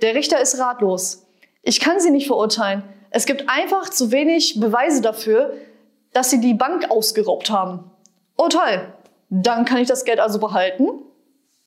Der Richter ist ratlos. Ich kann sie nicht verurteilen. Es gibt einfach zu wenig Beweise dafür, dass sie die Bank ausgeraubt haben. Oh toll, dann kann ich das Geld also behalten